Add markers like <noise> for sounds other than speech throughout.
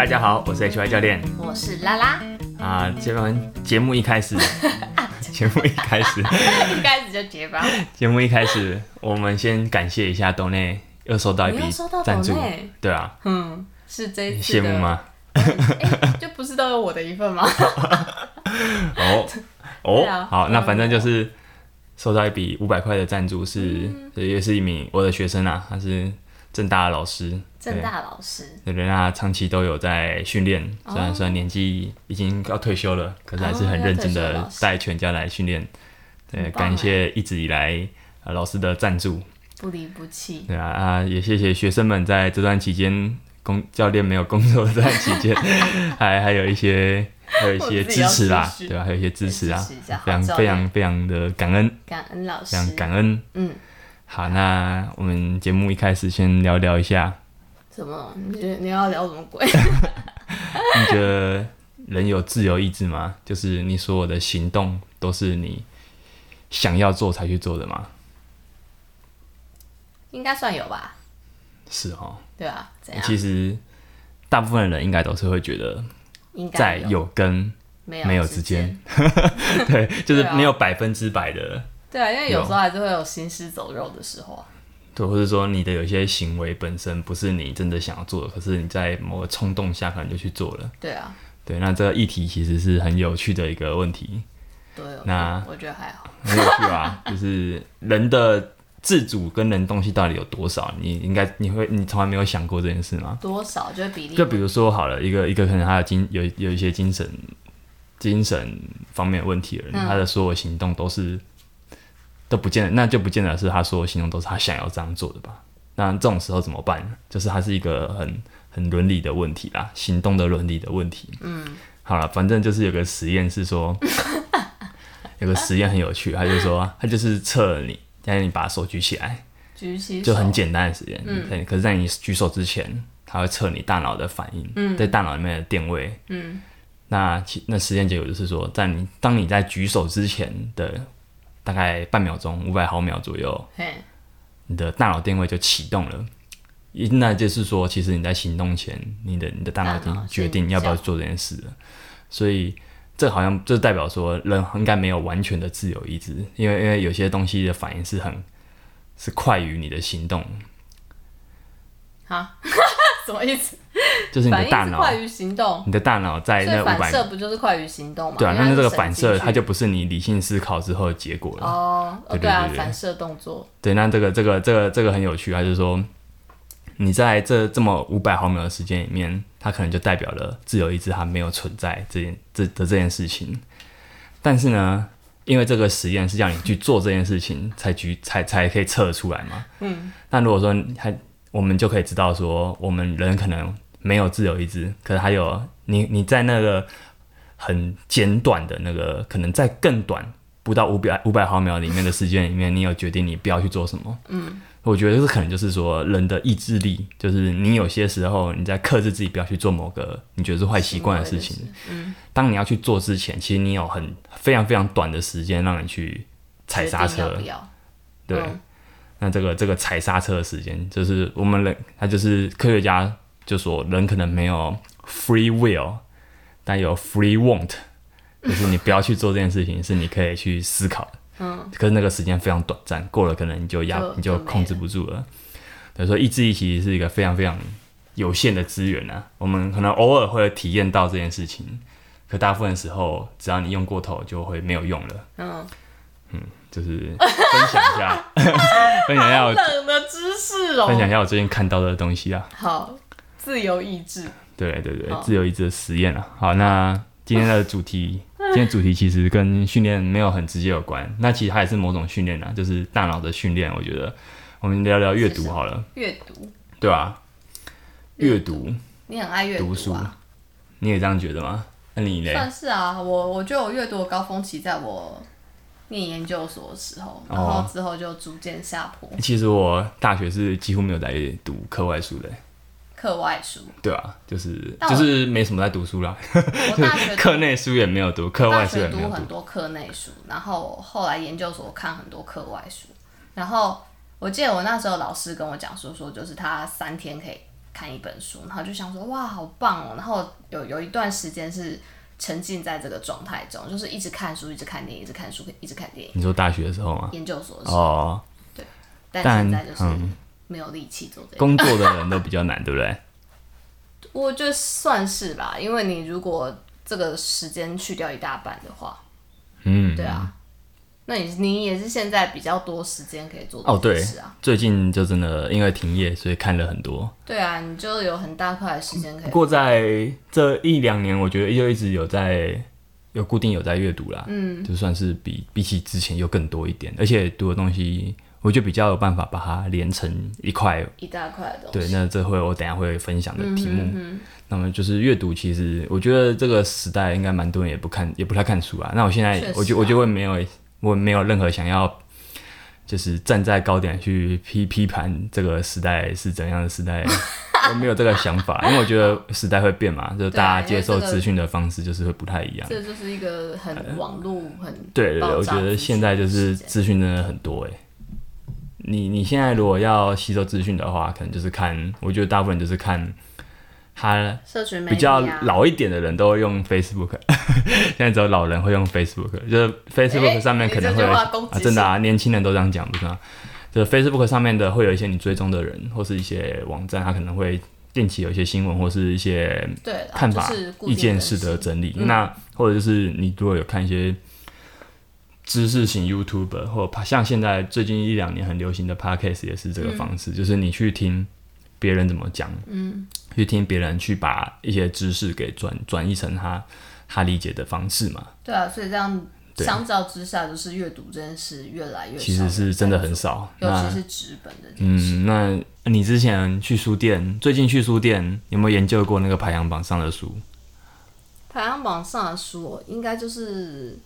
大家好，我是 HY 教练我是拉拉，啊。这边节目一开始，<laughs> 节目一开始，<laughs> 一开始就结巴。节目一开始，我们先感谢一下董内又收到一笔赞助对啊，嗯，是这一次的羡慕？吗？<laughs> 哎，就不是都有我的一份吗？哦哦啊，好，那嗯反正就是收到一笔五百块的赞助，是嗯也是一名我的学生啊，他是正大的老师，正大老师，对对，那长期都有在训练，虽然哦。虽然年纪已经要退休了，可是还是很哦认真的带全家来训练。对，感谢一直以来呃老师的赞助。不离不弃。对啊啊，也谢谢学生们在这段期间工教练没有工作的这段期间，<laughs> 还还有一些还有一些支持啦对吧、还有一些支持啊非常非常非常的感恩，感恩老师。非常，感恩。嗯，好，那我们节目一开始先聊聊一下，什么？你觉得你要聊什么鬼？<laughs> 你觉得人有自由意志吗？就是你所有的行动都是你想要做才去做的吗？应该算有吧？是哦，对啊？怎样？其实大部分人应该都是会觉得应该在有跟没有之间，<laughs> 对，就是没有百分之百的，对啊，因为有时候还是会有行尸走肉的时候啊。对，或者说你的有些行为本身不是你真的想要做的，可是你在某个冲动下可能就去做了。对啊，对，那这个议题其实是很有趣的一个问题，对，那我觉得还好。很有趣啊，就是人的自主跟人东西到底有多少？你应该你会你从来没有想过这件事吗？多少就是比例，就比如说好了，一个一个可能他有精有有一些精神精神方面的问题的人，嗯他的所有行动都是都不见得，那就不见得是他所有行动都是他想要这样做的吧？那这种时候怎么办呢？就是它是一个很很伦理的问题啦，行动的伦理的问题。嗯，好了，反正就是有个实验是说，<laughs> 有个实验很有趣，他就说他就是测你，让你把手举起来，举起就很简单的实验。嗯，可是，在你举手之前，他会测你大脑的反应，嗯，在大脑里面的电位，嗯，那其那实验结果就是说，在你当你在举手之前的大概半秒钟，五百毫秒左右，嘿，你的大脑电位就启动了。一那就是说，其实你在行动前，你的你的大脑已经决定要不要做这件事了。所以这好像这代表说，人应该没有完全的自由意志，因为因为有些东西的反应是很是快于你的行动，好，<laughs> 什么意思？<laughs> 就是你的大脑，快于行动，你的大脑在那五百射不就是快于行动吗？对啊，因为那这个反射它就不是你理性思考之后的结果了。哦，哦对啊，反射动作，对，那这个这个这个这个很有趣啊，就是说你在这这么五百毫秒的时间里面，它可能就代表了自由意志它没有存在这件这的这件事情。但是呢，因为这个实验是让你去做这件事情 <laughs> 才去才才可以测出来嘛。嗯，那如果说还我们就可以知道说，我们人可能没有自由意志，可是还有你你在那个很简短的那个，可能在更短不到五百五百毫秒里面的时间里面，你有决定你不要去做什么。嗯，我觉得这可能就是说人的意志力，就是你有些时候你在克制自己不要去做某个你觉得是坏习惯的事情，嗯，当你要去做之前，其实你有很非常非常短的时间让你去踩刹车要不。要？对，嗯那这个这个踩刹车的时间，就是我们人，他就是科学家就说人可能没有 free will，但有 free want，就是你不要去做这件事情，是你可以去思考的。嗯，可是那个时间非常短暂，过了可能你就压你就控制不住了。所以说意志力其实是一个非常非常有限的资源啊，我们可能偶尔会体验到这件事情，可大部分时候只要你用过头，就会没有用了。嗯，就是分享一下，<laughs> 分享一下我冷的知识哦。分享一下我最近看到的东西啊。好，自由意志，对对对，自由意志的实验啊。好，那今天的主题，<laughs> 今天主题其实跟训练没有很直接有关，那其实它也是某种训练啊，就是大脑的训练。我觉得我们聊聊阅读好了，阅读，对吧、阅读，你很爱阅读书啊？你也这样觉得吗？那你嘞？算是啊，我我觉得我阅读的高峰期在我念研究所的时候，然哦后之后就逐渐下坡。其实我大学是几乎没有在读课外书的，课外书，对啊，就是就是没什么在读书啦，我大学课内书也没有读，课外书也没有读。读很多课内书，然后后来研究所看很多课外书，然后我记得我那时候老师跟我讲说说，就是他三天可以看一本书，然后就想说哇好棒哦，然后有有一段时间是沉浸在这个状态中，就是一直看书，一直看电影，一直看书，一直看电影。你说大学的时候吗？研究所的时候，哦，但但现在就是嗯没有力气做这个。工作的人都比较难，<laughs> 对不对？我觉得算是吧，因为你如果这个时间去掉一大半的话，嗯，对啊，那你你也是现在比较多时间可以做哦对是啊。最近就真的因为停业，所以看了很多。对啊，你就有很大块的时间可以。不过在这一两年，我觉得又一直有在有固定有在阅读啦，嗯，就算是比比起之前又更多一点，而且读的东西，我就比较有办法把它连成一块。一大块的东西。对，那这会我等下会分享的题目。嗯那么就是阅读，其实我觉得这个时代应该蛮多人也不看，也不太看书啊。那我现在啊我就我就会没有我没有任何想要就是站在高点去批批判这个时代是怎样的时代，<laughs> 我没有这个想法，因为我觉得时代会变嘛，<laughs> 就大家接受资讯的方式就是会不太一样。这就是一个很网络很对对对，我觉得现在就是资讯真的很多哎。你你现在如果要吸收资讯的话，可能就是看，我觉得大部分就是看他社群媒体、啊、比较老一点的人都会用 Facebook，<laughs> 现在只有老人会用 Facebook，就是 Facebook 上面可能会啊，真的啊，年轻人都这样讲，不是吗？就是 Facebook 上面的会有一些你追踪的人，或是一些网站，它可能会定期有一些新闻或是一些对看法就是、意见式的整理。嗯那或者就是你如果有看一些知识型 YouTuber，或者像现在最近一两年很流行的 Podcast 也是这个方式，就是你去听别人怎么讲，嗯，去听别人去把一些知识给转转译成他他理解的方式嘛。对啊，所以这样相较之下，就是阅读这件事越来越少其实是真的很少。尤其是纸本的这件事。嗯，那你之前去书店，最近去书店有没有研究过那个排行榜上的书？排行榜上的书哦，应该就是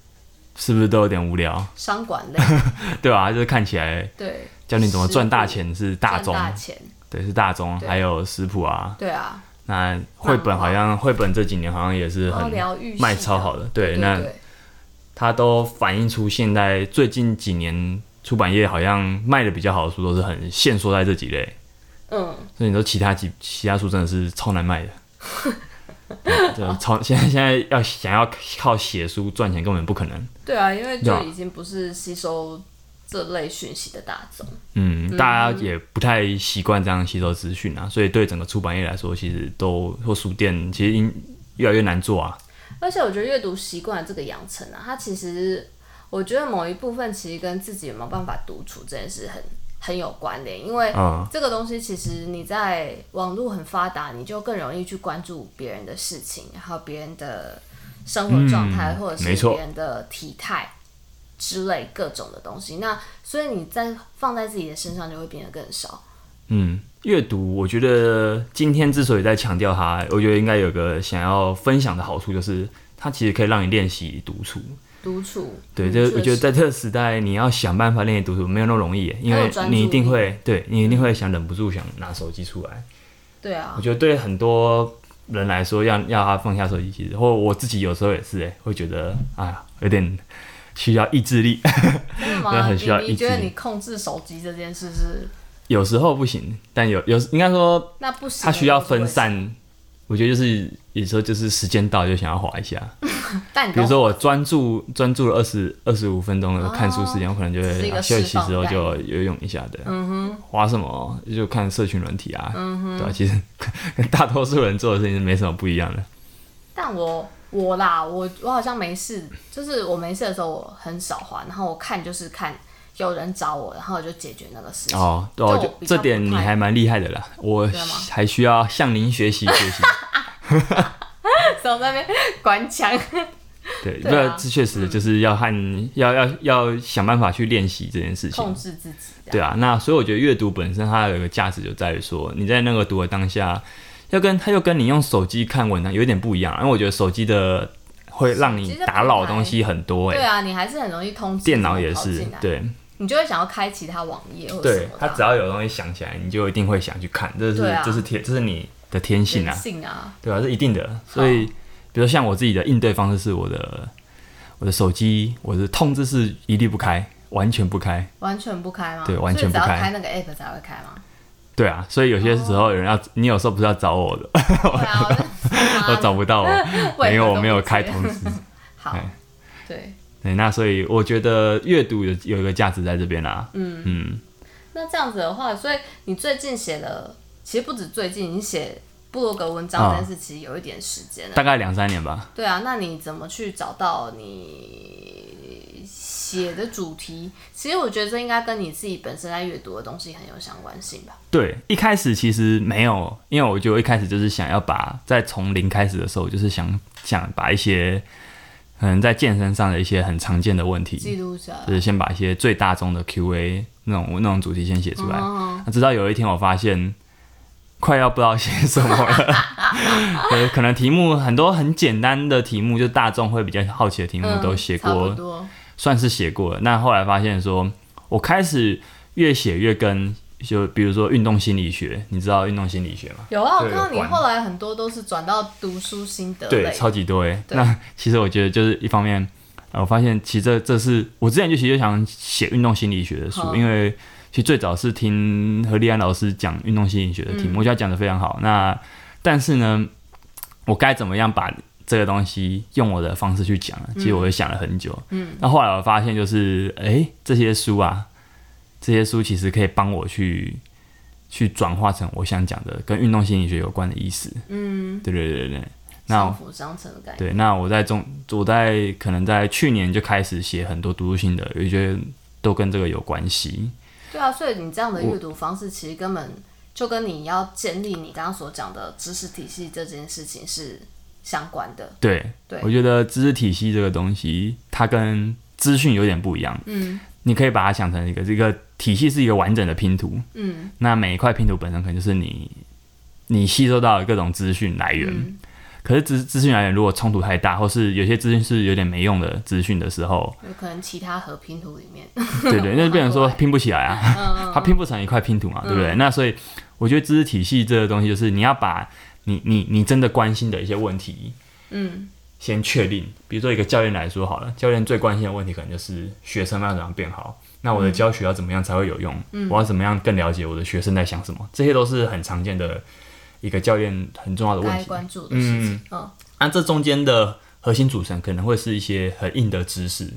是不是都有点无聊？商管类，<laughs> 对吧、就是看起来对，教你怎么赚大食钱是大赚宗，大钱，对，是大宗，对。还有食谱啊。对啊，那绘本好。像绘本这几年好像也是很卖超好的，对，那它都反映出现在最近几年出版业好像卖的比较好的书都是很限缩在这几类，嗯，所以你说其他几其他书真的是超难卖的。<laughs> 对 <laughs> 对，超现在现在要想要靠写书赚钱根本不可能。对啊，因为就已经不是吸收这类讯息的大众。嗯，大家也不太习惯这样吸收资讯啊，所以对整个出版业来说，其实都或书店其实应越来越难做啊。而且我觉得阅读习惯的这个养成啊，它其实我觉得某一部分其实跟自己有没有办法独处这件事很很有关联，因为嗯这个东西其实你在网络很发达，你就更容易去关注别人的事情，然后别人的生活状态，嗯或者是别人的体态之类各种的东西。那所以你在放在自己的身上就会变得更少。嗯，阅读，我觉得今天之所以在强调它，我觉得应该有个想要分享的好处，就是它其实可以让你练习独处。独处，对，嗯这、我觉得在这个时代，你要想办法练习独处，没有那么容易，因为你一定力会，对你一定会想忍不住想拿手机出来。对啊我，觉得对很多人来说，要要他放下手机，其实或我自己有时候也是，哎，会觉得哎呀，有点需要意志力。<laughs> 真的吗？很需要你你觉得你控制手机这件事是有时候不行，但有有应该说那不行？它需要分，散。我觉得就是有时候就是时间到就想要划一下，<laughs> 但比如说我专注专注了二十二十五分钟的看书时间，我可能就是会、啊、休息释放之后就游泳一下的。嗯哼，划什么就看社群软体啊，嗯哼，对吧、其实跟大多数人做的事情是没什么不一样的。但我我啦，我我好像没事，就是我没事的时候我很少滑，然后我看就是看有人找我，然后我就解决那个事情。哦，对哦，就这点你还蛮厉害的啦，我还需要向您学习学习。<laughs> 手在那边关枪，对，对啊这这确实就是要和要要要想办法去练习这件事情控。制自己。对啊，那所以我觉得阅读本身它有一个价值就在于说，你在那个读的当下，要跟它又跟你用手机看文章有点不一样，因为我觉得手机的会让你打扰的东西很多哎、对啊，你还是很容易通知。电脑也是，，对你就会想要开其他网页或者什对么，的它只要有东西想起来，你就一定会想去看，这是、对啊这是天这是你的天性人啊，性啊，对啊，是一定的。所以，比如像我自己的应对方式是我的我的手机，我的通知是一律不开，完全不开。完全不开吗？对完全不开所以只要开那个 app 才会开吗？对啊，所以有些时候有人要，你有时候不是要找我的，对啊，都 <laughs> 找不到我，为何因为我没有开通知。<laughs> 好哎，对，对，那所以我觉得阅读有有一个价值在这边啦。嗯嗯，那这样子的话，所以你最近写了，其实不止最近，你写部落格文章啊这件事，其实有一点时间了。大概两三年吧。对啊，那你怎么去找到你写的主题？其实我觉得这应该跟你自己本身在阅读的东西很有相关性吧。对，一开始其实没有，因为我觉得一开始就是想要把在从零开始的时候，就是想想把一些可能在健身上的一些很常见的问题，记录下来。就是先把一些最大众的 Q&A 那种那种主题先写出来。直到有一天我发现快要不知道写什么了，<laughs> 呃，可能题目很多很简单的题目，就大众会比较好奇的题目嗯都写过，多。算是写过了。那后来发现说，我开始越写越跟就比如说运动心理学，你知道运动心理学吗？有啊，我看到你后来很多都是转到读书心得对，超级多诶。那其实我觉得就是一方面，呃，我发现其实这这是我之前就其实就想写运动心理学的书，好因为其实最早是听何立安老师讲运动心理学的题目，嗯我觉得他讲的非常好。那但是呢，我该怎么样把这个东西用我的方式去讲呢？其实我也想了很久。嗯，那后来我发现就是，诶，这些书啊，这些书其实可以帮我去去转化成我想讲的跟运动心理学有关的意思。嗯，对对对对对。那相辅相成的概念。对，那我在中，我在可能在去年就开始写很多读书心得，我觉得都跟这个有关系。对啊，所以你这样的阅读方式，其实根本就跟你要建立你刚刚所讲的知识体系这件事情是相关的。对，对我觉得知识体系这个东西，它跟资讯有点不一样。嗯你可以把它想成一个这个体系是一个完整的拼图，嗯。那每一块拼图本身可能就是你你吸收到的各种资讯来源。嗯，可是资资讯来源如果冲突太大，或是有些资讯是有点没用的资讯的时候，有可能其他和拼图里面，对对，那就变成说 <laughs> 拼不起来啊，嗯它拼不成一块拼图嘛，对不对？那所以我觉得知识体系这个东西，就是你要把你你你真的关心的一些问题嗯。先确定。比如说一个教练来说好了，教练最关心的问题可能就是学生要怎样变好，那我的教学要怎么样才会有用？我要怎么样更了解我的学生在想什么？这些都是很常见的一个教练很重要的问题。该关注的事情。嗯那这中间的核心组成可能会是一些很硬的知识，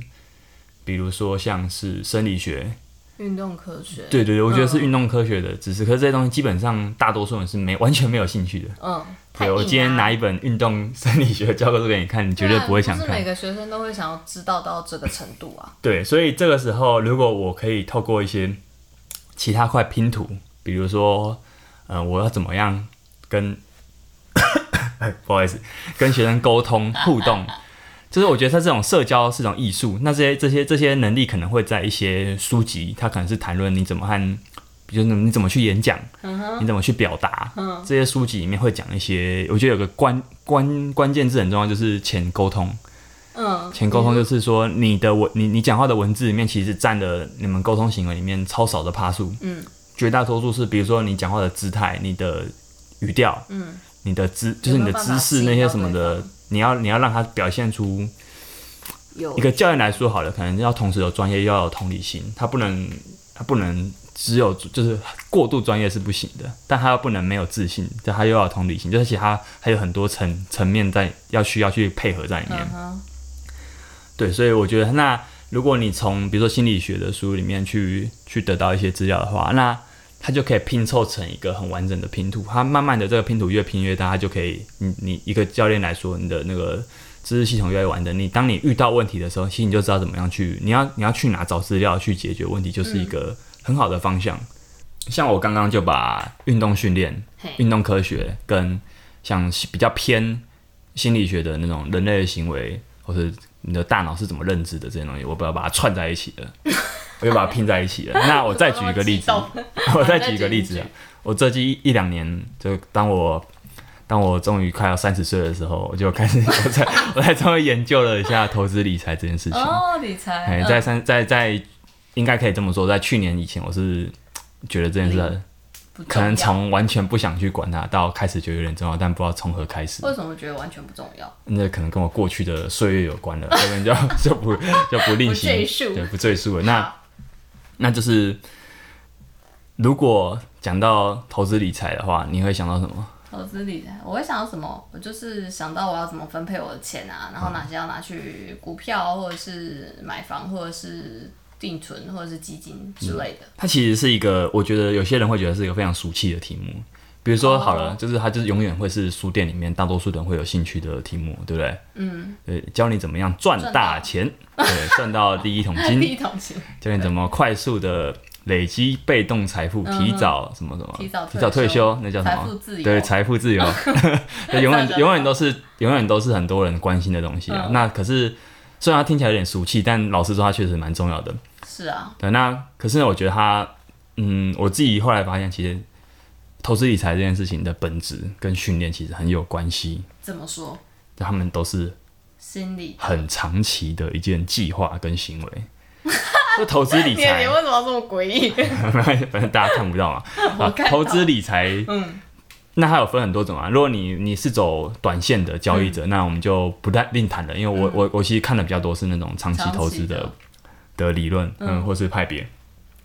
比如说像是生理学，运动科学。对对对，我觉得是嗯运动科学的知识，可是这些东西基本上大多数人是没完全没有兴趣的。嗯，太对我今天拿一本运动生理学教科书给你看，你绝对不会想看。啊不是每个学生都会想要知道到这个程度啊。对，所以这个时候，如果我可以透过一些其他块拼图，比如说，呃，我要怎么样跟，哎，<coughs> 不好意思，<coughs> 跟学生沟通互动，<laughs> 就是我觉得他这种社交是种艺术。那这些这些这些能力可能会在一些书籍，它可能是谈论你怎么和，比如说你怎么去演讲，你怎么去表达，这些书籍里面会讲一些，我觉得有个关关关键字很重要，就是前沟通。嗯，前沟通就是说，你的文，你你讲话的文字里面，其实占了你们沟通行为里面超少的趴数。嗯，绝大多数是，比如说你讲话的姿态、你的语调、嗯，你的姿，就是你的姿势那些什么的，你要你要让他表现出有一个教练来说好了，可能要同时有专业，又要有同理心，他不能他不能只有就是过度专业是不行的，但他又不能没有自信，但他又要同理心，就是其他还有很多层层面在要需要去配合在里面。嗯，对，所以我觉得，那如果你从比如说心理学的书里面去去得到一些资料的话，那它就可以拼凑成一个很完整的拼图。它慢慢的这个拼图越拼越大，它就可以，你你一个教练来说，你的那个知识系统越来越完整。你当你遇到问题的时候，其实你就知道怎么样去，你要你要去哪找资料去解决问题，就是一个很好的方向。像我刚刚就把运动训练、运动科学跟像比较偏心理学的那种人类的行为，或是你的大脑是怎么认知的这些东西，我不要把它串在一起了，<laughs> 我就把它拼在一起了。那我再举一个 <laughs> 例子 <laughs> 我再举一个例子啊，我这近一两年，就当我当我终于快要三十岁的时候，我就开始我才我才终于研究了一下投资理财这件事情。哦，理财，哎，嗯在三在在应该可以这么说，在去年以前，我是 <tsk> 觉得这件事可能从完全不想去管它，到开始觉得有点重要，但不知道从何开始。为什么觉得完全不重要？那可能跟我过去的岁月有关了，这边就就不就不另行 <laughs> 对，不赘述了。那那就是如果讲到投资理财的话，你会想到什么？投资理财，我会想到什么？我就是想到我要怎么分配我的钱啊，然后哪些要拿去股票，或者是买房，或者是定存，或者是基金之类的。它其实是一个，我觉得有些人会觉得是一个非常俗气的题目。比如说，好了，就是它就是永远会是书店里面大多数人会有兴趣的题目，对不对？嗯。对，教你怎么样赚大钱，<laughs> 对，赚到第一桶金，第一桶金，教你怎么快速的累积被动财富，提早什么什么，提早提早退休，那叫什么？财富自由。对，财富自由，<laughs> 永远 <laughs> 永远都是永远都是很多人关心的东西啊。那可是虽然它听起来有点俗气，但老实说，它确实蛮重要的。是啊。对，那可是呢，我觉得它，嗯，我自己后来发现，其实。投资理财这件事情的本质跟训练其实很有关系。怎么说？他们都是心理很长期的一件计划跟行为。就投资理财，<laughs> 你为什么这么诡异？<laughs> 反正大家看不到嘛。<laughs> 投资理财，嗯，那它有分很多种啊。如果你你是走短线的交易者，那我们就不太另谈了。因为我我我其实看的比较多是那种长期投资的的理论，嗯，或是派别。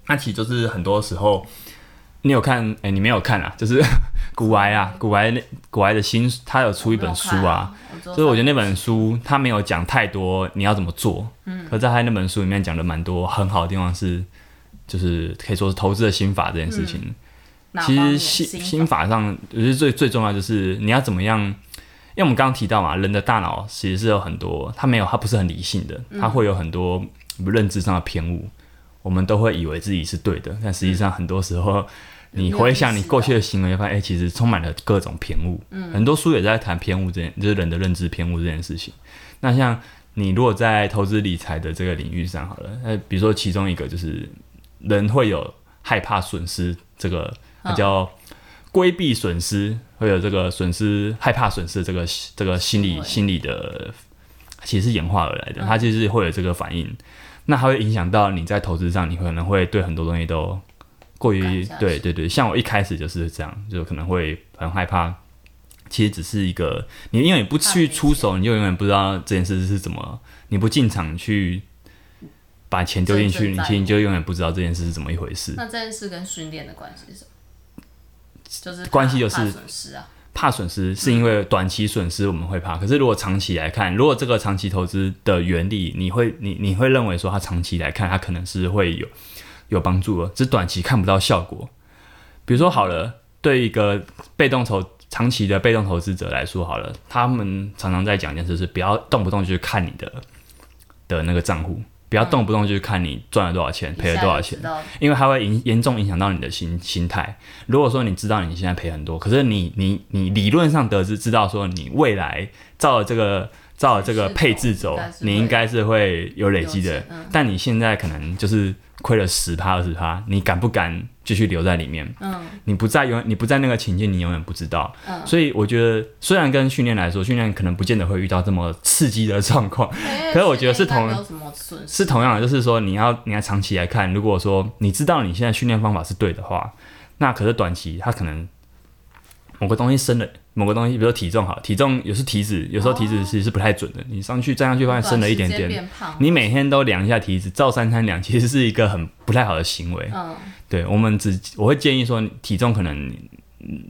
那其实就是很多时候。你有看？哎，你没有看啊？<laughs> 就是古埃啊，古埃那古埃的新，他有出一本书啊。所以我觉得那本书他没有讲太多你要怎么做。嗯。可在他那本书里面讲的蛮多很好的地方是，就是可以说是投资的心法这件事情。其实心心法上，我觉得最最重要就是你要怎么样？因为我们刚刚提到嘛，人的大脑其实是有很多，它没有，它不是很理性的，它会有很多认知上的偏误。我们都会以为自己是对的，但实际上很多时候。你回想你过去的行为，发现哎，其实充满了各种偏误。嗯，很多书也在谈偏误这件，就是人的认知偏误这件事情。那像你如果在投资理财的这个领域上，好了，那比如说其中一个就是人会有害怕损失，这个叫规避损失，会有这个损失害怕损失这个这个心理心理的，其实是演化而来的，它就是会有这个反应。那它会影响到你在投资上，你可能会对很多东西都。过于对对对，像我一开始就是这样，就可能会很害怕。其实只是一个，你因为你不去出手，你就永远不知道这件事是怎么。你不进场去把钱丢进去，你其实你就永远不知道这件事是怎么一回事。那这件事跟训练的关系是什么？就是关系就是损失啊，怕损失是因为短期损失我们会怕，可是如果长期来看，如果这个长期投资的原理，你会你你会认为说它长期来看，它可能是会有。有帮助的，只短期看不到效果。比如说，好了，对一个被动投长期的被动投资者来说，好了，他们常常在讲一件事，是不要动不动就去看你的的那个账户，不要动不动就去看你赚了多少钱，赔了多少钱，因为它会影严重影响到你的心心态。如果说你知道你现在赔很多，可是你你你理论上得知知道说你未来照了这个照了这个配置走，你应该是会有累积的，但你现在可能就是。亏了十趴二十趴，你敢不敢继续留在里面？嗯，你不在永你不在那个情境，你永远不知道。嗯，所以我觉得虽然跟训练来说，训练可能不见得会遇到这么刺激的状况，<laughs> 可是我觉得是同是同样的，就是说你要你要长期来看，如果说你知道你现在训练方法是对的话，那可是短期它可能某个东西升了。某个东西，比如说体重好，体重有时体脂，有时候体脂其实是不太准的。你上去站上去发现升了一点点，你每天都量一下体脂，照三餐量，其实是一个很不太好的行为。嗯，对我们只我会建议说，体重可能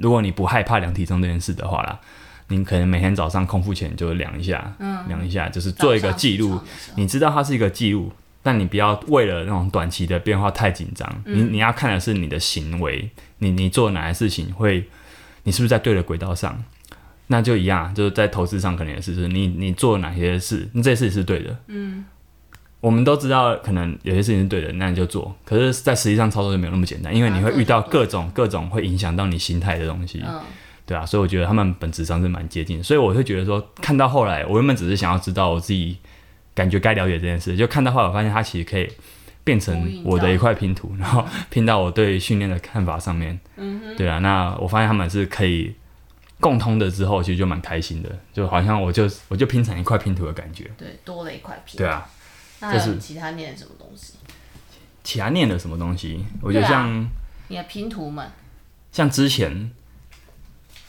如果你不害怕量体重这件事的话啦，你可能每天早上空腹前就量一下，嗯，量一下就是做一个记录。你知道它是一个记录，但你不要为了那种短期的变化太紧张。你你要看的是你的行为，你你做哪些事情会。你是不是在对的轨道上？那就一样，就是在投资上可能也是，是你你做哪些事，那这些事是对的。嗯，我们都知道，可能有些事情是对的，那你就做。可是，在实际上操作就没有那么简单，因为你会遇到各种各种会影响到你心态的东西。嗯，对啊，所以我觉得他们本质上是蛮接近。所以我会觉得说，看到后来，我原本只是想要知道我自己感觉该了解这件事，就看到后来，我发现它其实可以变成我的一块拼图，<laughs> 然后拼到我对训练的看法上面。嗯对啊，那我发现他们是可以共通的，之后其实就蛮开心的，就好像我就我就拼成一块拼图的感觉。对，多了一块拼。对啊，那还有其他念什么东西？其他念的什么东西？我觉得像你的拼图们，像之前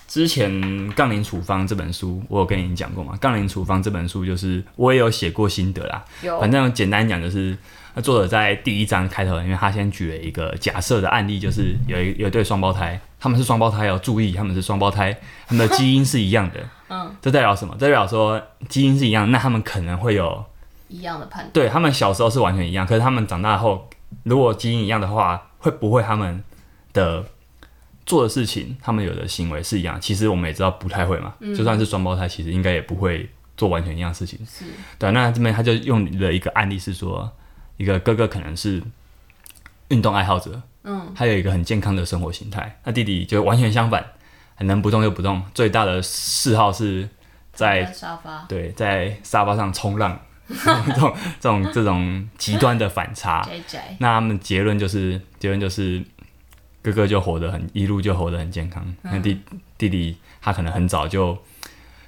之前《杠铃处方》这本书，我有跟你讲过嘛，《杠铃处方》这本书就是我也有写过心得啦。有反正简单讲就是，那作者在第一章开头，因为他先举了一个假设的案例，就是有一有一对双胞胎，他们是双胞胎哦，注意他们是双胞胎，他们的基因是一样的。<laughs> 嗯，这代表什么？这代表说基因是一样，那他们可能会有一样的判断。对他们小时候是完全一样，可是他们长大后，如果基因一样的话，会不会他们的做的事情，他们有的行为是一样？其实我们也知道不太会嘛，就算是双胞胎，其实应该也不会做完全一样的事情。是，对，那这边他就用了一个案例是说，一个哥哥可能是运动爱好者，嗯，他有一个很健康的生活形态，那弟弟就完全相反，能不动就不动，最大的嗜好是在沙发对，在沙发上冲浪，<laughs> 这种这种这种极端的反差。<laughs> 那他们结论就是，结论就是哥哥就活得很一路就活得很健康，那弟弟弟他可能很早就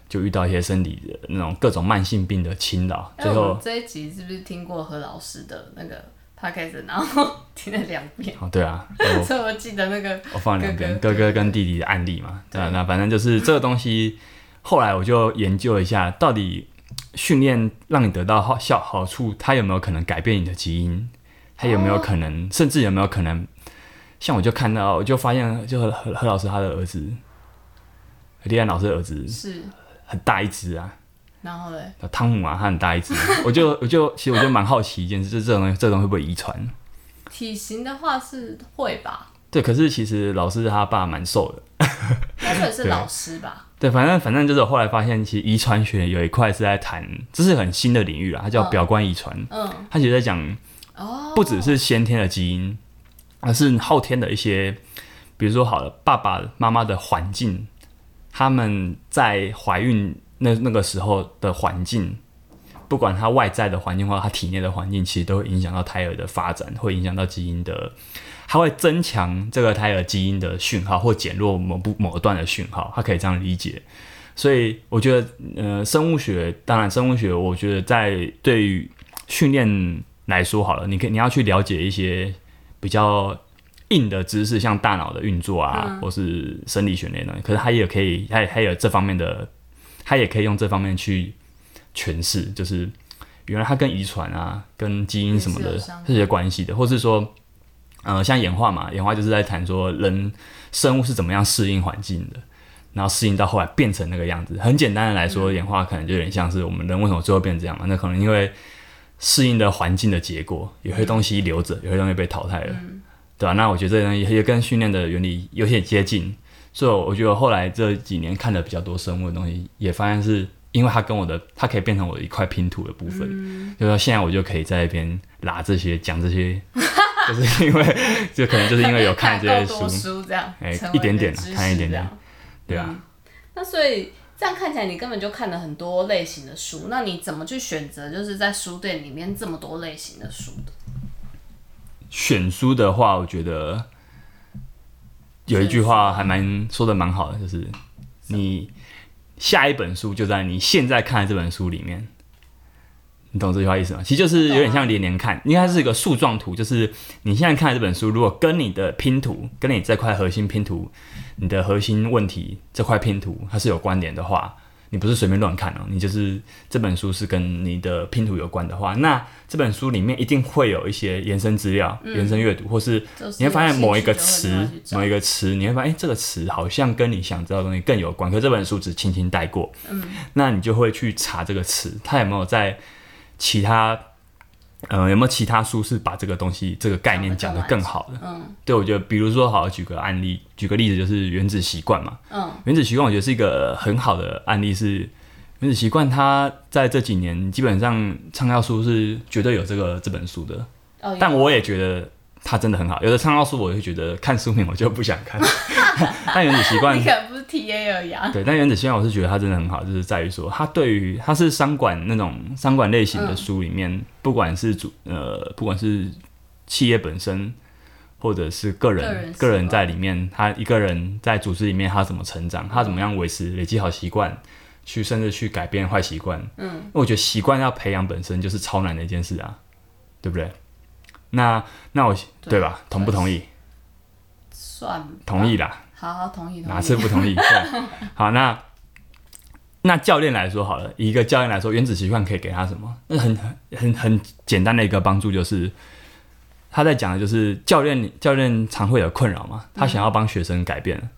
就遇到一些生理的那种各种慢性病的侵扰，哎，最后这一集是不是听过何老师的那个 podcast，然后听了两遍，哦对啊，<laughs> 我所以我记得那个我放两遍哥哥。哥哥跟弟弟的案例嘛，对那反正就是这个东西，后来我就研究一下，到底训练让你得到好效好处，它有没有可能改变你的基因？它有没有可能，甚至有没有可能？像我就看到，我就发现，就何何何老师他的儿子，何立安老师的儿子是，很大一只啊，然后嘞，汤姆啊，他很大一只，<laughs> 我就我就其实我就蛮好奇一件事，就是这种这种会不会遗传？体型的话是会吧？对，可是其实老师他爸蛮瘦的。他可能是老师吧？对，反正反正就是我后来发现，其实遗传学有一块是在谈，这是很新的领域啦，它叫嗯表观遗传。嗯，它其实在讲，哦，不只是先天的基因，而是后天的一些，比如说好了，爸爸妈妈的环境，他们在怀孕那那个时候的环境，不管他外在的环境或者他体内的环境，其实都会影响到胎儿的发展，会影响到基因的，它会增强这个胎儿基因的讯号，或减弱某部某段的讯号，它可以这样理解。所以我觉得，呃，生物学当然，生物学我觉得在对于训练来说好了，你可以你要去了解一些比较硬的知识，像大脑的运作啊，或是生理学类的东西。可是它也可以，它它有这方面的，它也可以用这方面去诠释，就是原来它跟遗传啊、跟基因什么的这些关系的，或是说，呃，像演化嘛，演化就是在谈说人生物是怎么样适应环境的。然后适应到后来变成那个样子，很简单的来说，演化可能就有点像是我们人为什么最后变成这样嘛？那可能因为适应的环境的结果，有些东西留着，有些东西被淘汰了，对吧、那我觉得这些东西也跟训练的原理有些接近，所以我觉得后来这几年看的比较多生物的东西，也发现是因为它跟我的，它可以变成我的一块拼图的部分，就是说现在我就可以在那边拿这些讲这些，<laughs> 就是因为就可能就是因为有看这些书，书这样，哎一点点看一点点对啊。嗯那所以这样看起来，你根本就看了很多类型的书。那你怎么去选择，就是在书店里面这么多类型的书的？选书的话，我觉得有一句话还蛮说的蛮好的，就是你下一本书就在你现在看的这本书里面。你懂这句话意思吗？其实就是有点像连连看，应该是一个树状图，就是你现在看的这本书，如果跟你的拼图，跟你这块核心拼图，你的核心问题这块拼图它是有关联的话，你不是随便乱看哦，你就是这本书是跟你的拼图有关的话，那这本书里面一定会有一些延伸资料、延伸阅读，或是你会发现某一个词某一个词，你会发现，哎、这个词好像跟你想知道的东西更有关，可这本书只轻轻带过，嗯，那你就会去查这个词，它有没有在其他，呃，有没有其他书是把这个东西、这个概念讲得更好的？嗯对，我觉得，比如说，好，举个案例，举个例子，就是原子习惯嘛。嗯，原子习惯，我觉得是一个很好的案例是。原子习惯，它在这几年基本上畅销书是绝对有这个这本书的，哦，但我也觉得它真的很好。有的畅销书我会觉得看书名我就不想看，<laughs> 但原子习惯 <laughs> 你可能不是 T A 而已啊。对，但原子习惯我是觉得它真的很好，就是在于说它对于它是商管那种商管类型的书里面，不管是主呃不管是企业本身。或者是个人个人在里面，他一个人在组织里面，他怎么成长，他怎么样维持累积好习惯，去甚至去改变坏习惯。嗯，我觉得习惯要培养本身就是超难的一件事啊，对不对？那那我对吧？同不同意？算同意啦。好好同意同意。哪次不同意？<laughs> 对，好，那那教练来说好了，以一个教练来说，原子习惯可以给他什么？那很很很很简单的一个帮助就是，他在讲的就是教练教练常会有困扰嘛，他想要帮学生改变，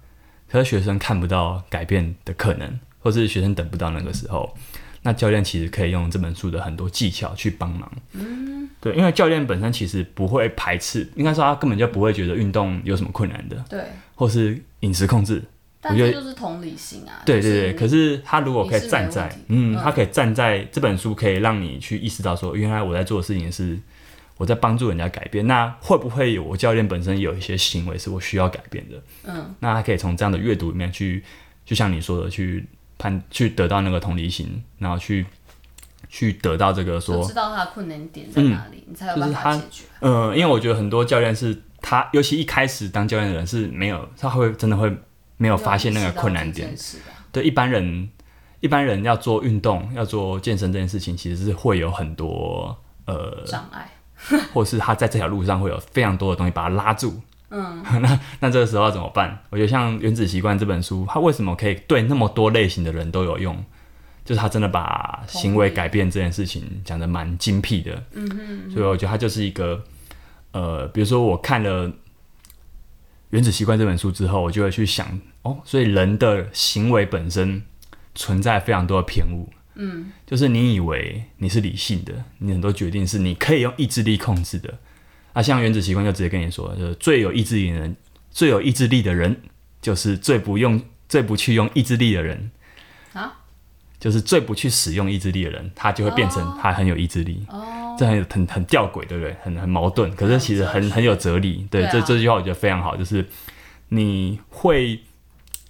可是学生看不到改变的可能，或是学生等不到那个时候，那教练其实可以用这本书的很多技巧去帮忙。嗯，对，因为教练本身其实不会排斥，应该说他根本就不会觉得运动有什么困难的，对，或是饮食控制。但我觉得这就是同理心啊。对对对，可是他如果可以站在嗯他可以站在这本书，可以让你去意识到说，原来我在做的事情是我在帮助人家改变。那会不会有我教练本身有一些行为是我需要改变的？嗯，那他可以从这样的阅读里面去，就像你说的，去判去得到那个同理心，然后去去得到这个说，知道他的困难点在哪里，你才有办法解决。呃，因为我觉得很多教练是他，尤其一开始当教练的人是没有，他会真的会没有发现那个困难点。对一般人，一般人要做运动、要做健身这件事情，其实是会有很多呃，障碍。<laughs> 或是他在这条路上会有非常多的东西把他拉住。嗯，<laughs> 那那这个时候要怎么办？我觉得像《原子习惯》这本书，它为什么可以对那么多类型的人都有用？就是他真的把行为改变这件事情讲得蛮精辟的。嗯哼，所以我觉得他就是一个呃，比如说我看了《原子习惯》这本书之后，我就会去想哦，所以人的行为本身存在非常多的偏误。嗯，就是你以为你是理性的，你很多决定是你可以用意志力控制的。啊，像《原子习惯》就直接跟你说，就是最有意志力的人，最有意志力的人，就是最不用、最不去用意志力的人。啊？就是最不去使用意志力的人，他就会变成他很有意志力。哦，这很很很吊诡，对不对？很很矛盾，可是其实很很有哲理。对，这这句话我觉得非常好，就是你会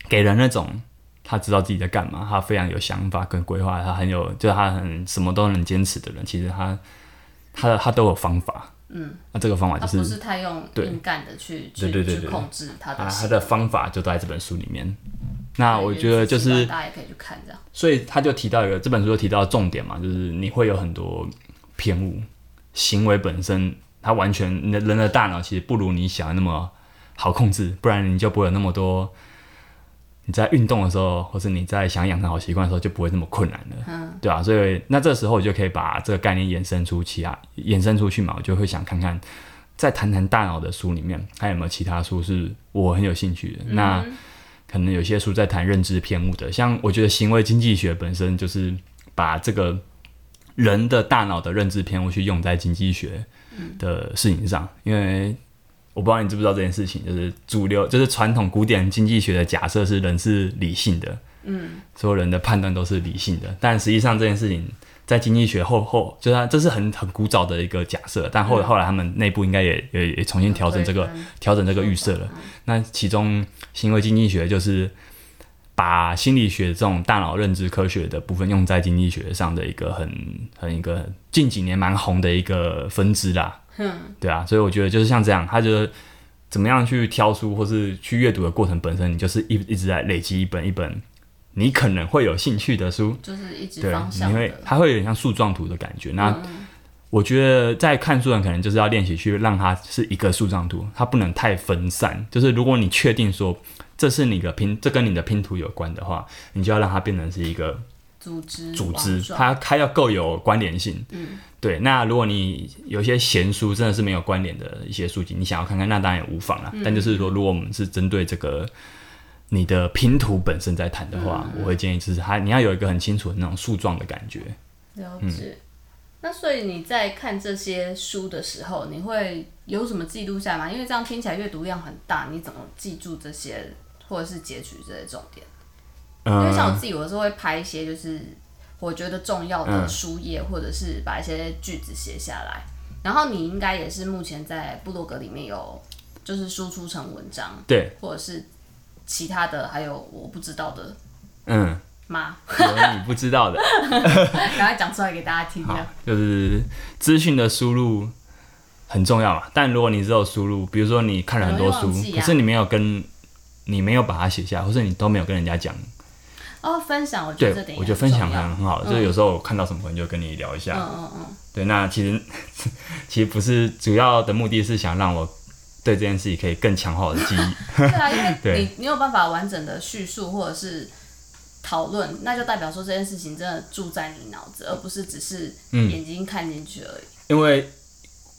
给人那种他知道自己在干嘛，他非常有想法跟规划，他很有，就是他很什么都能坚持的人，其实他他的他都有方法。嗯，那这个方法就是不是太用对硬干的去去去控制他的他的方法就都在这本书里面。那我觉得就是大家也可以去看这样。所以他就提到一个这本书就提到重点嘛，就是你会有很多偏误，行为本身它完全你的人的大脑其实不如你想的那么好控制，不然你就不会有那么多你在运动的时候，或是你在想养成好习惯的时候就不会那么困难了，嗯，对啊，所以那这时候我就可以把这个概念延伸出其他延伸出去嘛，我就会想看看。在谈谈大脑的书里面，还有没有其他书是我很有兴趣的？那可能有些书在谈认知偏误的，像我觉得行为经济学本身就是把这个人的大脑的认知偏误去用在经济学的事情上，因为我不知道你知不知道这件事情，就是主流就是传统古典经济学的假设是人是理性的，嗯，所有人的判断都是理性的，但实际上这件事情。在经济学后后，就是它这是很很古早的一个假设，但后后来他们内部应该也也也重新调整这个调整这个预设了。那其中行为经济学就是把心理学这种大脑认知科学的部分用在经济学上的一个很很一个近几年蛮红的一个分支啦。嗯，对啊，所以我觉得就是像这样，他就是怎么样去挑书或是去阅读的过程本身，你就是一一直在累积一本一本你可能会有兴趣的书。就是一直对，方向你会的。嗯它会有点像树状图的感觉。那我觉得在看书人可能就是要练习去让它是一个树状图，它不能太分散。就是如果你确定说这是你的拼，这跟你的拼图有关的话，你就要让它变成是一个组织组织它它要够有关联性。嗯，对。那如果你有些闲书真的是没有关联的一些书籍，你想要看看，那当然也无妨啦。但就是说，如果我们是针对这个你的拼图本身在谈的话，我会建议就是它你要有一个很清楚的那种树状的感觉。了嗯解。那所以你在看这些书的时候，你会有什么记录下吗？因为这样听起来阅读量很大，你怎么记住这些，或者是截取这些重点？因为像我嗯，自己，有时候会拍一些就是我觉得重要的书页，或者是把一些句子写下来。然后你应该也是目前在部落格里面有就是输出成文章，对，或者是其他的，还有我不知道的嗯，妈？<laughs> 有你不知道的，赶快讲出来给大家听好的。，就是资讯的输入很重要嘛。但如果你只有输入，比如说你看了很多书可是你没有跟你没有把它写下，或是你都没有跟人家讲，哦，分享，我觉得这点，也我觉得分享很很很好，就是有时候我看到什么可能就跟你聊一下。嗯嗯嗯，对，那其实 <laughs> 其实不是主要的目的是想让我对这件事情可以更强化我的记忆。<laughs> <laughs> 对啊，因为你你有办法完整的叙述或者是讨论，那就代表说这件事情真的住在你脑子，而不是只是嗯眼睛看进去而已。因为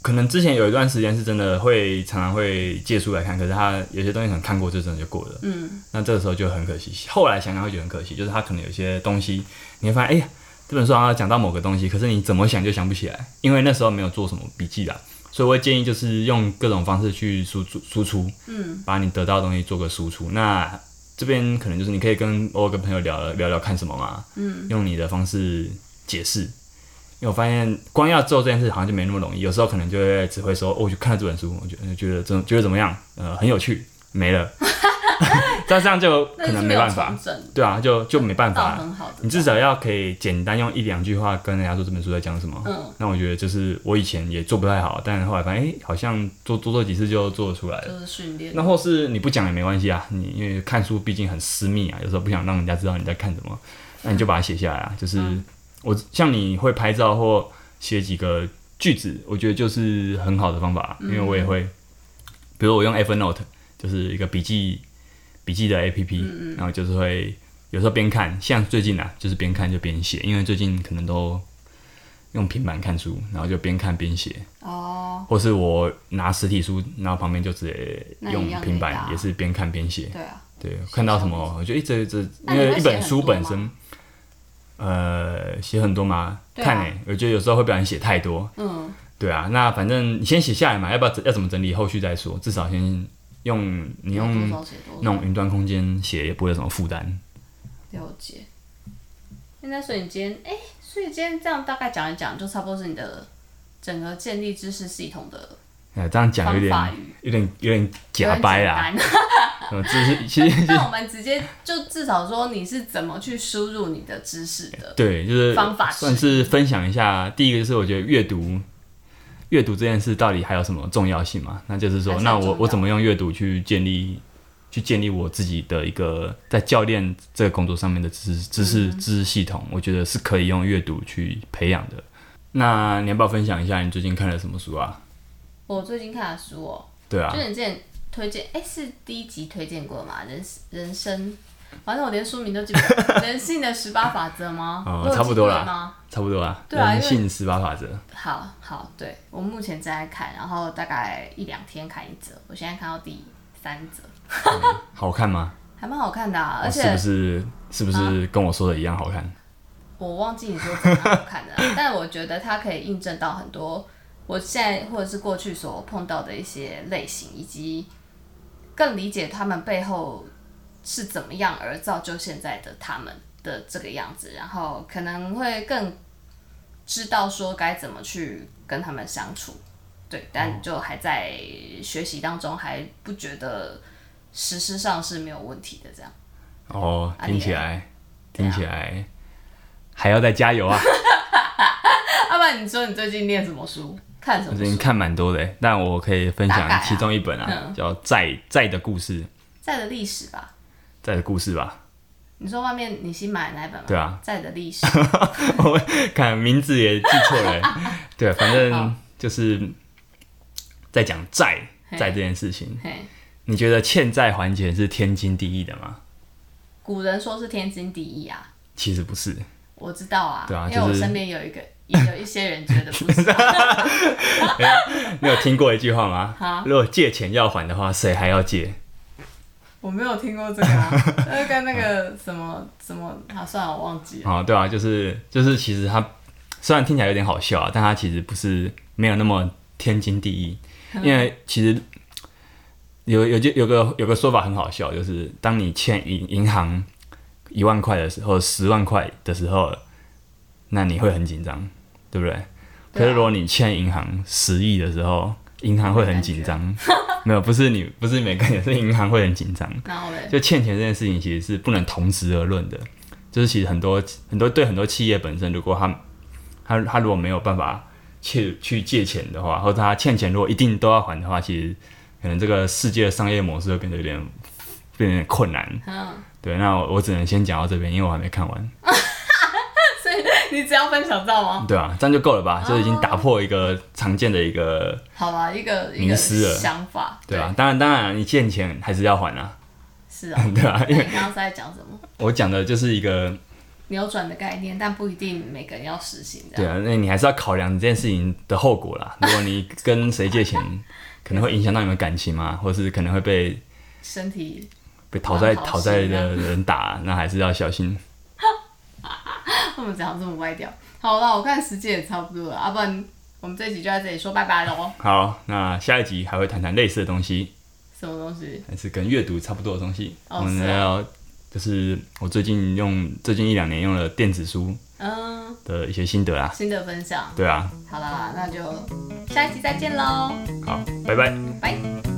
可能之前有一段时间是真的会常常会借书来看，可是他有些东西可能看过就真的就过了。嗯，那这个时候就很可惜。后来想想会觉得很可惜，就是他可能有些东西，你会发现，哎呀，这本书好像讲到某个东西，可是你怎么想就想不起来，因为那时候没有做什么笔记啦。所以我会建议就是用各种方式去输出输出，嗯，把你得到的东西做个输出。那这边可能就是你可以跟我跟朋友聊聊聊看什么嘛，嗯，用你的方式解释。因为我发现光要做这件事好像就没那么容易，有时候可能就会只会说，哦，我去看了这本书，我觉得觉得怎觉得怎么样，呃，很有趣，没了。<laughs> <laughs> 那这样就可能没办法对啊，就就没办法。很好的，你至少要可以简单用一两句话跟人家说这本书在讲什么。嗯，那我觉得就是我以前也做不太好，但后来发现，哎、好像做多做几次就做得出来了。就是训练。那或是你不讲也没关系啊，你因为看书毕竟很私密啊，有时候不想让人家知道你在看什么，那你就把它写下来啊。就是、我像你会拍照或写几个句子，我觉得就是很好的方法，因为我也会，比如我用 Evernote，就是一个笔记笔记的 APP，、然后就是会有时候边看，像最近啊，就是边看就边写，因为最近可能都用平板看书，然后就边看边写。哦，或是我拿实体书，然后旁边就直接用平板，也是边看边写。对啊，对，看到什么，我就一直一直因为一本书本身，呃，写很多嘛，啊看诶、我觉得有时候会不小心写太多。嗯，对啊，那反正你先写下来嘛，要不要要怎么整理，后续再说。至少先用你有用那种云端空间写，也不会有什么负担。了解。现在所以你今天，哎、所以今天这样大概讲一讲，就差不多是你的整个建立知识系统的呃，这样讲有点有点有点假掰啦。有点简单呃，<laughs> 这是其实 <laughs> 那我们直接就至少说你是怎么去输入你的知识的。对，就是方法算是分享一下。第一个就是我觉得阅读，阅读这件事到底还有什么重要性嘛？那就是说，那我我怎么用阅读去建立，去建立我自己的一个在教练这个工作上面的知识知识嗯知识系统？我觉得是可以用阅读去培养的。那你要不要分享一下你最近看了什么书啊？我最近看的书哦、对啊就，你之前推荐，哎、是第一集推荐过吗？人人生，反正我连书名都记不得。<laughs> 人性的十八法则吗？哦差不多啦记对吗？差不多啊。对啊人性十八法则。好好，对我目前正在看，然后大概一两天看一则，我现在看到第三则，好看吗？<laughs> 还蛮好看的、啊，而且哦是不是是不是跟我说的一样好看？我忘记你说怎么好看的啊，但我觉得它可以印证到很多我现在或者是过去所碰到的一些类型，以及更理解他们背后是怎么样而造就现在的他们的这个样子，然后可能会更知道说该怎么去跟他们相处。对，但就还在学习当中，还不觉得实施上是没有问题的这样。哦，听起来啊听起来还要再加油啊！<laughs> 要、不然你说你最近念什么书？看什么最近看蛮多的欸，但我可以分享其中一本啊，嗯叫《债债的故事》，债的历史吧。债的故事吧。你说外面你新买的那一本吗？对啊，债的历史。<laughs> 我看名字也记错了欸，<laughs> 对，反正就是在讲债债这件事情。你觉得欠债还钱是天经地义的吗？古人说是天经地义啊，其实不是，我知道啊，对啊因为我就是身边有一个也有一些人觉得不是。<laughs> 你有听过一句话吗哈？如果借钱要还的话，谁还要借？我没有听过这个啊，那 <laughs> 跟那个什么什么，啊，算了，我忘记了。哦，对啊，就是就是，其实它虽然听起来有点好笑啊，但它其实不是没有那么天经地义，因为其实有有就有个有个说法很好笑，就是当你欠银银行一万块的时候，十万块的时候，那你会很紧张，对不对？可是如果你欠银行十亿的时候，银行会很紧张。<laughs> 没有，不是你，不是每个人，是银行会很紧张。就欠钱这件事情，其实是不能同时而论的。就是其实很多很多对很多企业本身，如果他他他如果没有办法去去借钱的话，或者他欠钱如果一定都要还的话，其实可能这个世界的商业模式会变得有点变得有点困难。嗯，对，那我我只能先讲到这边，因为我还没看完。<laughs> 你只要分享到吗？对啊，这样就够了吧？就已经打破一个常见的一个好吧，一个迷失了想法，对啊，当然当然，你欠钱还是要还啊。是啊，<laughs> 对啊，那你刚刚在讲什么？我讲的就是一个扭转的概念，但不一定每个人要实行。对啊，那你还是要考量这件事情的后果啦。<laughs> 如果你跟谁借钱，可能会影响到你们感情嘛，或是可能会被身体被讨债讨债的人打，那还是要小心。为什么讲这么歪掉？好了，我看时间也差不多了，要、不然我们这一集就在这里说拜拜喽。好，那下一集还会谈谈类似的东西，什么东西？还是跟阅读差不多的东西。哦我们要就是我最近用最近一两年用了电子书嗯，的一些心得啊，心得分享。对啊，好啦，那就下一集再见喽，好，拜拜。拜。